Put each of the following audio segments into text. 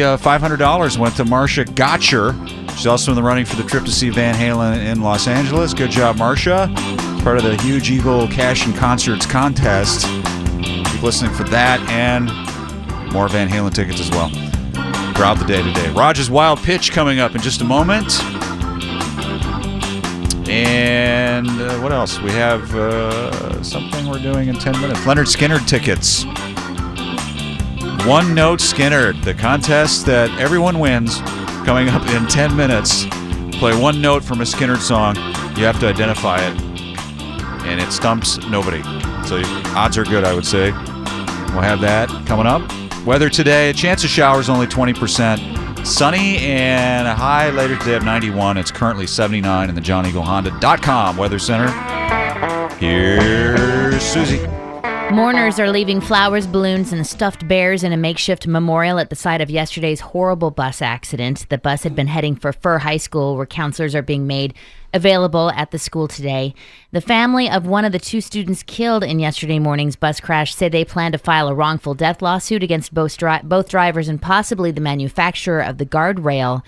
Uh, $500 went to Marcia Gotcher. She's also in the running for the trip to see Van Halen in Los Angeles. Good job, Marcia. Part of the Huge Eagle Cash and Concerts contest. Keep listening for that and more Van Halen tickets as well throughout the day today. Rogers Wild Pitch coming up in just a moment. And uh, what else? We have uh, something we're doing in 10 minutes. Lynyrd Skynyrd tickets. One Note Skynyrd, the contest that everyone wins, coming up in 10 minutes. Play one note from a Skynyrd song. You have to identify it, and it stumps nobody. So odds are good, I would say. We'll have that coming up. Weather today, a chance of showers only 20%. Sunny and a high later today of 91. It's currently 79 in the JohnEagleHonda.com Weather Center. Here's Susie. Mourners are leaving flowers, balloons, and stuffed bears in a makeshift memorial at the site of yesterday's horrible bus accident. The bus had been heading for Furr High School, where counselors are being made available at the school today. The family of one of the two students killed in yesterday morning's bus crash say they plan to file a wrongful death lawsuit against both, dri- both drivers and possibly the manufacturer of the guardrail.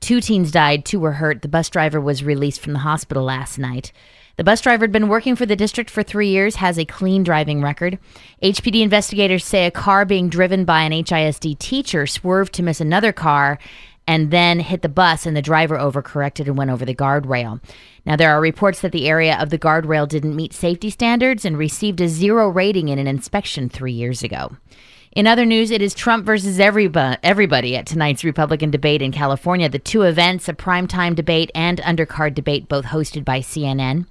Two teens died, two were hurt. The bus driver was released from the hospital last night. The bus driver had been working for the district for three years, has a clean driving record. HPD investigators say a car being driven by an HISD teacher swerved to miss another car and then hit the bus, and the driver overcorrected and went over the guardrail. Now, there are reports that the area of the guardrail didn't meet safety standards and received a zero rating in an inspection three years ago. In other news, it is Trump versus everybody, everybody at tonight's Republican debate in California. The two events, a primetime debate and undercard debate, both hosted by CNN.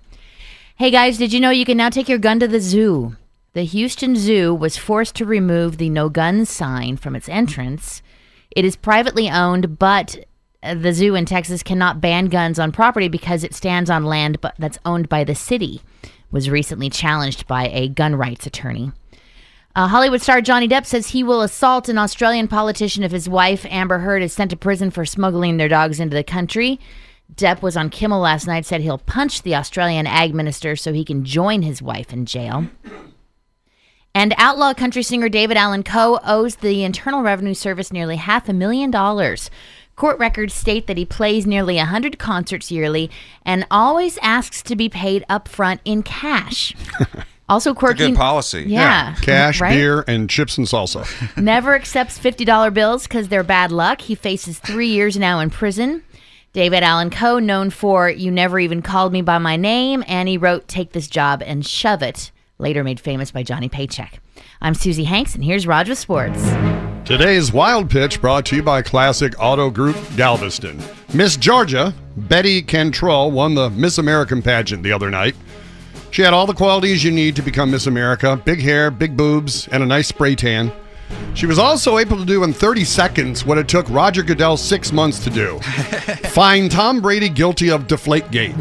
Hey guys, did you know you can now take your gun to the zoo? The Houston Zoo was forced to remove the no guns sign from its entrance. It is privately owned, but the zoo in Texas cannot ban guns on property because it stands on land that's owned by the city. Was recently challenged by a gun rights attorney. Uh, Hollywood star Johnny Depp says he will assault an Australian politician if his wife Amber Heard is sent to prison for smuggling their dogs into the country. Depp was on Kimmel last night, said he'll punch the Australian ag minister so he can join his wife in jail. And outlaw country singer David Allan Coe owes the Internal Revenue Service nearly half a million dollars. Court records state that he plays nearly 100 concerts yearly and always asks to be paid up front in cash. Also quirky. good policy. Yeah. Cash, right? beer, and chips and salsa. Never accepts $50 bills because they're bad luck. He faces three years now in prison. David Allan Coe, known for You Never Even Called Me By My Name, and he wrote Take This Job and Shove It, later made famous by Johnny Paycheck. I'm Susie Hanks, and here's Roger Sports. Today's Wild Pitch brought to you by Classic Auto Group Galveston. Miss Georgia, Betty Cantrell, won the Miss American pageant the other night. She had all the qualities you need to become Miss America big hair, big boobs, and a nice spray tan. She was also able to do in 30 seconds what it took Roger Goodell six months to do find Tom Brady guilty of Deflategate.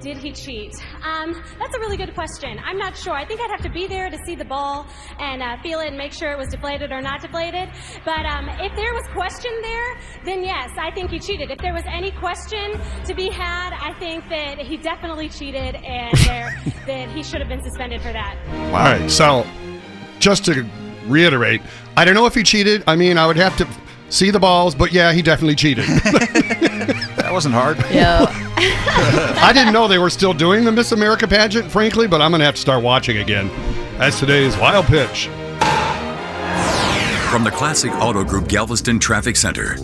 Did he cheat? Um, that's a really good question. I'm not sure. I think I'd have to be there to see the ball and uh, feel it and make sure it was deflated or not deflated. But um, if there was question there, then yes, I think he cheated. If there was any question to be had, I think that he definitely cheated and there, that he should have been suspended for that. All right, so just to reiterate, I don't know if he cheated. I mean, I would have to see the balls, but yeah, he definitely cheated. That wasn't hard. Yo, I didn't know they were still doing the Miss America pageant, frankly, but I'm going to have to start watching again. That's today's Wild Pitch. From the Classic Auto Group Galveston Traffic Center.